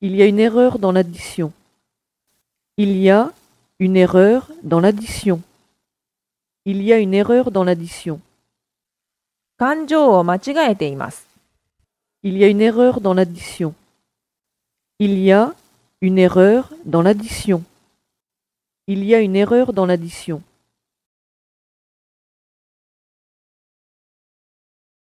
Il y a une erreur dans l'addition. Il y a une erreur dans l'addition. Il y a une erreur dans l'addition. Il y a une erreur dans l'addition. Il y a une erreur dans l'addition. Il y a une erreur dans l'addition.